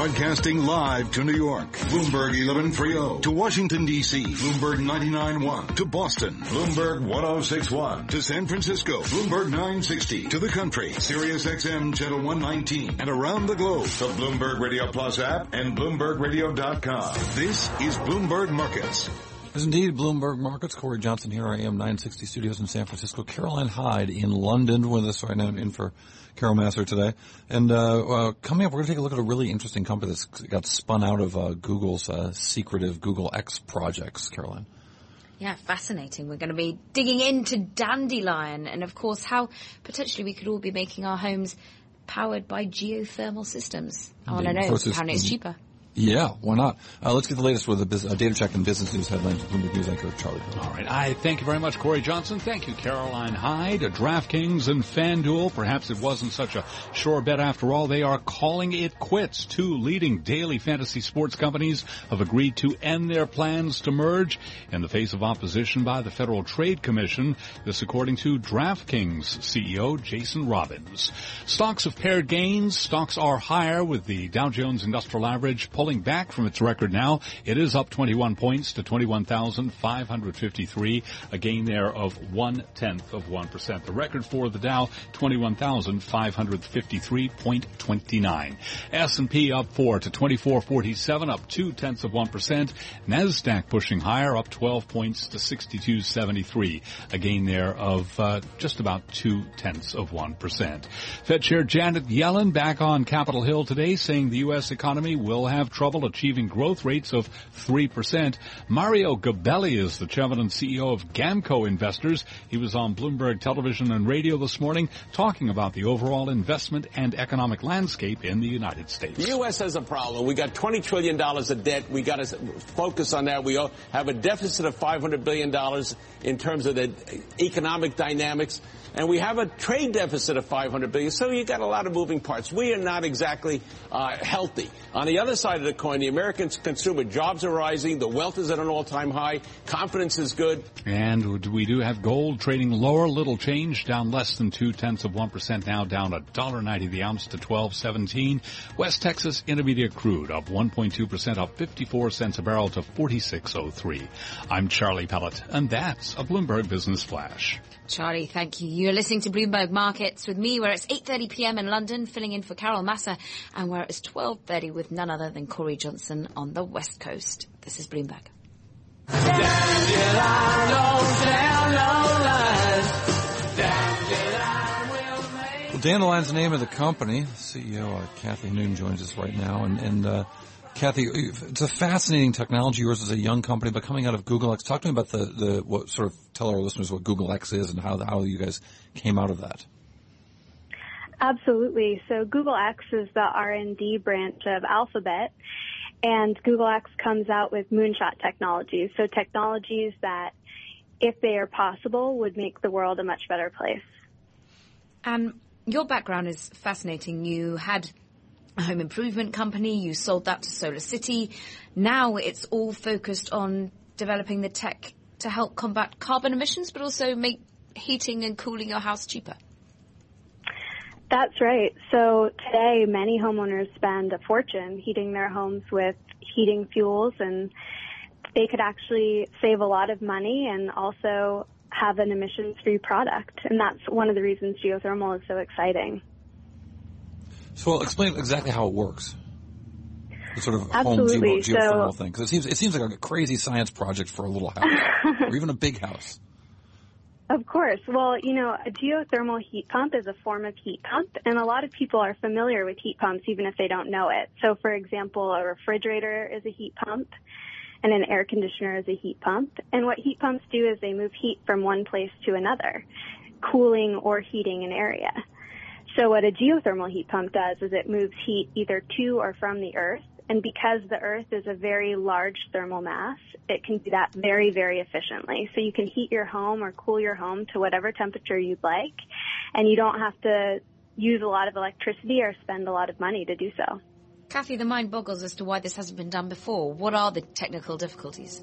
Broadcasting live to New York, Bloomberg 1130. To Washington, D.C., Bloomberg 99.1. To Boston, Bloomberg 1061. To San Francisco, Bloomberg 960. To the country, Sirius XM Channel 119. And around the globe, the Bloomberg Radio Plus app and BloombergRadio.com. This is Bloomberg Markets. Is indeed Bloomberg Markets. Cory Johnson here, I AM 960 Studios in San Francisco. Caroline Hyde in London with us right now, in for Carol Massar today. And uh, uh, coming up, we're going to take a look at a really interesting company that's got spun out of uh, Google's uh, secretive Google X projects. Caroline. Yeah, fascinating. We're going to be digging into Dandelion and, of course, how potentially we could all be making our homes powered by geothermal systems. I want to know how it's cheaper. Yeah, why not? Uh, let's get the latest with a, data check and business news headlines from Bloomberg News anchor Charlie. All right. I thank you very much, Cory Johnson. Thank you, Caroline Hyde, DraftKings and FanDuel. Perhaps it wasn't such a sure bet after all. They are calling it quits. Two leading daily fantasy sports companies have agreed to end their plans to merge in the face of opposition by the Federal Trade Commission. This according to DraftKings CEO Jason Robins. Stocks have pared gains. Stocks are higher with the Dow Jones Industrial Average pulling back from its record now. It is up 21 points to 21,553, a gain there of one tenth of 1%. The record for the Dow, 21,553.29. S&P up 4 to 2447, up two tenths of 1%. NASDAQ pushing higher, up 12 points to 6273, a gain there of uh, just about two tenths of 1%. Fed Chair Janet Yellen back on Capitol Hill today saying the U.S. economy will have trouble achieving growth rates of 3%. Mario Gabelli is the chairman and CEO of Gamco Investors. He was on Bloomberg Television and Radio this morning talking about the overall investment and economic landscape in the United States. The U.S. has a problem. We got $20 trillion of debt. We got to focus on that. We have a deficit of $500 billion in terms of the economic dynamics and we have a trade deficit of 500 billion. So you got a lot of moving parts. We are not exactly uh, healthy. On the other side of the coin, the American consumer jobs are rising, the wealth is at an all-time high, confidence is good, and we do have gold trading lower, little change, down less than two tenths of one percent now, down a dollar ninety the ounce to twelve seventeen. West Texas Intermediate crude up 1.2 percent, up 54 cents a barrel to 46.03. I'm Charlie Pellett, and that's a Bloomberg Business Flash. Charlie, thank you. You're listening to Bloomberg Markets with me, where it's 8:30 p.m. in London, filling in for Carol Massar, and where it's 12:30 with none other than Cory Johnson on the West Coast. This is Bloomberg. Well, Dandelion's the name of the company. CEO uh, Kathy Hannun joins us right now, and, and uh, Kathy, it's a fascinating technology. Yours is a young company, but coming out of Google X. Talk to me about the, the what sort of tell our listeners what Google X is and how how you guys came out of that. Absolutely. So Google X is the R&D branch of Alphabet, and Google X comes out with moonshot technologies. So technologies that, if they are possible, would make the world a much better place. And your background is fascinating. You had a home improvement company. You sold that to Solar City. Now it's all focused on developing the tech to help combat carbon emissions, but also make heating and cooling your house cheaper. That's right. So today, many homeowners spend a fortune heating their homes with heating fuels, and they could actually save a lot of money and also have an emissions-free product. And that's one of the reasons geothermal is so exciting. So well, explain exactly how it works. The sort of Absolutely. home geothermal so, thing, because it seems it seems like a crazy science project for a little house, or even a big house. Of course. Well, you know, a geothermal heat pump is a form of heat pump, and a lot of people are familiar with heat pumps even if they don't know it. So, for example, a refrigerator is a heat pump, and an air conditioner is a heat pump. And what heat pumps do is they move heat from one place to another, cooling or heating an area. So what a geothermal heat pump does is it moves heat either to or from the earth. And because the earth is a very large thermal mass, it can do that very, very efficiently. So you can heat your home or cool your home to whatever temperature you'd like. And you don't have to use a lot of electricity or spend a lot of money to do so. Kathy, the mind boggles as to why this hasn't been done before. What are the technical difficulties?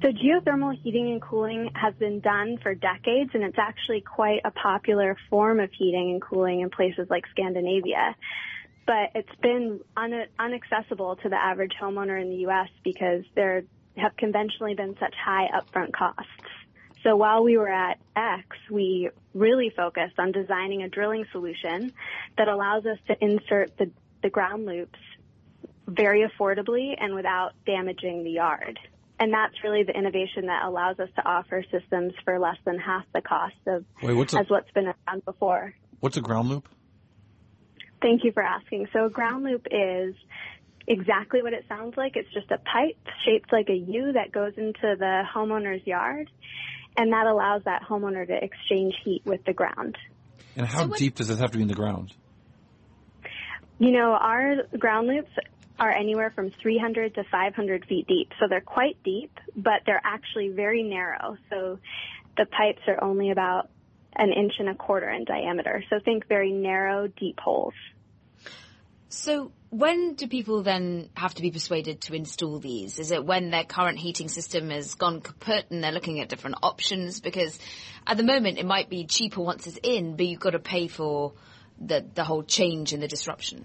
So geothermal heating and cooling has been done for decades and it's actually quite a popular form of heating and cooling in places like Scandinavia. but it's been un- unaccessible to the average homeowner in the U.S. because there have conventionally been such high upfront costs. So while we were at X, we really focused on designing a drilling solution that allows us to insert the, the ground loops very affordably and without damaging the yard. And that's really the innovation that allows us to offer systems for less than half the cost of Wait, what's a, as what's been around before. what's a ground loop? Thank you for asking. So a ground loop is exactly what it sounds like. It's just a pipe shaped like a U that goes into the homeowner's yard, and that allows that homeowner to exchange heat with the ground. And how So what- deep does this have to be in the ground? You know, our ground loops are anywhere from 300 to 500 feet deep, so they're quite deep, but they're actually very narrow. So the pipes are only about an inch and a quarter in diameter. So think very narrow, deep holes. So when do people then have to be persuaded to install these? Is it when their current heating system has gone kaput and they're looking at different options? Because at the moment it might be cheaper once it's in, but you've got to pay for the, the whole change and the disruption.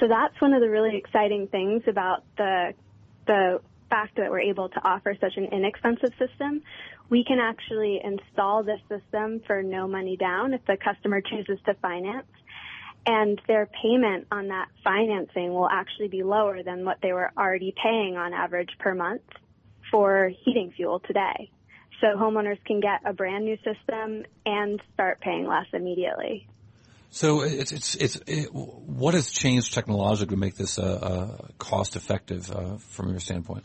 So that's one of the really exciting things about the the fact that we're able to offer such an inexpensive system. We can actually install this system for no money down if the customer chooses to finance. And their payment on that financing will actually be lower than what they were already paying on average per month for heating fuel today. So homeowners can get a brand new system and start paying less immediately. So it's it's it's it, what has changed technologically to make this uh, uh, cost effective uh, from your standpoint?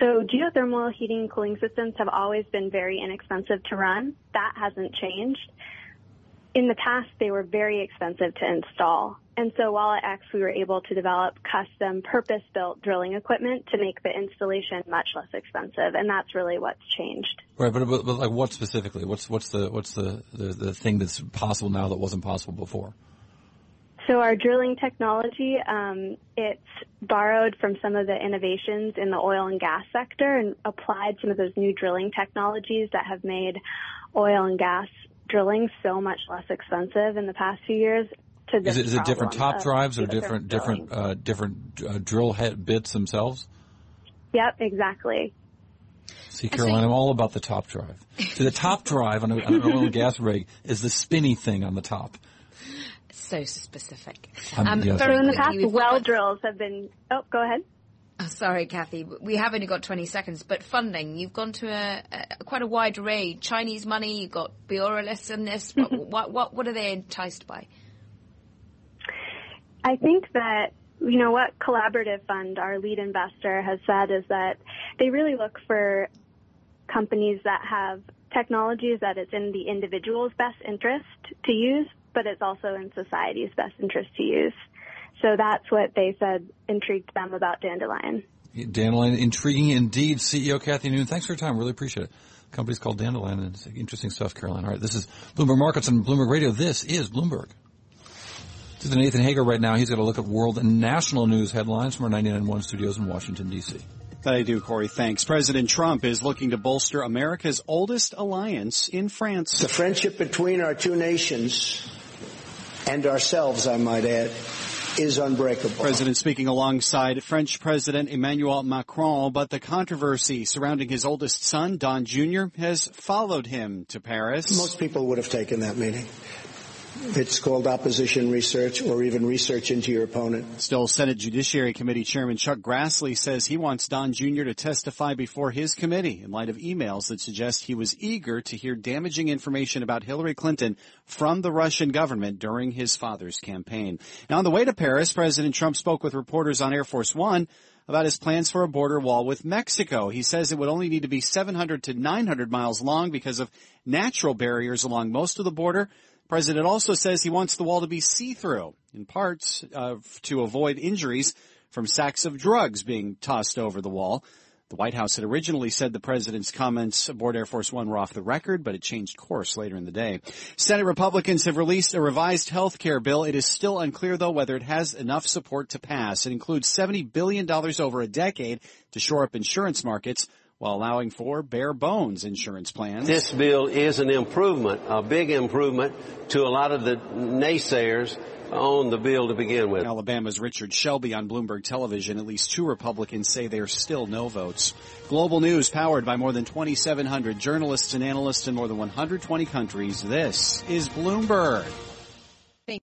So geothermal heating and cooling systems have always been very inexpensive to run. That hasn't changed. In the past, they were very expensive to install. And so while at X, we were able to develop custom purpose-built drilling equipment to make the installation much less expensive. And that's really what's changed. Right, but, but but like what specifically? What's what's the what's the, the the thing that's possible now that wasn't possible before? So our drilling technology, um, it's borrowed from some of the innovations in the oil and gas sector and applied some of those new drilling technologies that have made oil and gas drilling so much less expensive in the past few years. To Is it, is it different top drives or geothermal different different uh, different uh, drill head bits themselves? Yep, exactly. See, Caroline, I'm all about the top drive. See, the top drive on, a, on an oil and gas rig is the spinny thing on the top. So specific. Um, yes. So in the past, well drills have been. Oh, go ahead. Oh, sorry, Kathy. We have only got 20 seconds, but funding. You've gone to a, a quite a wide array. Chinese money. You've got Borealis in this. what, what, what, what are they enticed by? I think that you know what Collaborative Fund, our lead investor, has said is that they really look for companies that have technologies that it's in the individual's best interest to use, but it's also in society's best interest to use. So that's what they said intrigued them about Dandelion. Dandelion, intriguing indeed. CEO Kathy Hannun, thanks for your time. Really appreciate it. The company's called Dandelion, and it's interesting stuff, Caroline. All right, this is Bloomberg Markets and Bloomberg Radio. This is Bloomberg. This is Nathan Hager right now. He's got a look at world and national news headlines from our 99.1 studios in Washington, D.C. That I do, Cory. Thanks. President Trump is looking to bolster America's oldest alliance in France. The friendship between our two nations and ourselves, I might add, is unbreakable. President speaking alongside French President Emmanuel Macron, but the controversy surrounding his oldest son, Don Jr., has followed him to Paris. Most people would have taken that meeting. It's called opposition research or even research into your opponent. Still, Senate Judiciary Committee Chairman Chuck Grassley says he wants Don Jr. to testify before his committee in light of emails that suggest he was eager to hear damaging information about Hillary Clinton from the Russian government during his father's campaign. Now, on the way to Paris, President Trump spoke with reporters on Air Force One about his plans for a border wall with Mexico. He says it would only need to be 700 to 900 miles long because of natural barriers along most of the border. President also says he wants the wall to be see-through, in parts uh, to avoid injuries from sacks of drugs being tossed over the wall. The White House had originally said the president's comments aboard Air Force One were off the record, but it changed course later in the day. Senate Republicans have released a revised health care bill. It is still unclear, though, whether it has enough support to pass. It includes $70 billion over a decade to shore up insurance markets while allowing for bare bones insurance plans. This bill is an improvement, a big improvement to a lot of the naysayers on the bill to begin with. Alabama's Richard Shelby on Bloomberg Television. At least two Republicans say there's still no votes. Global news powered by more than 2,700 journalists and analysts in more than 120 countries. This is Bloomberg.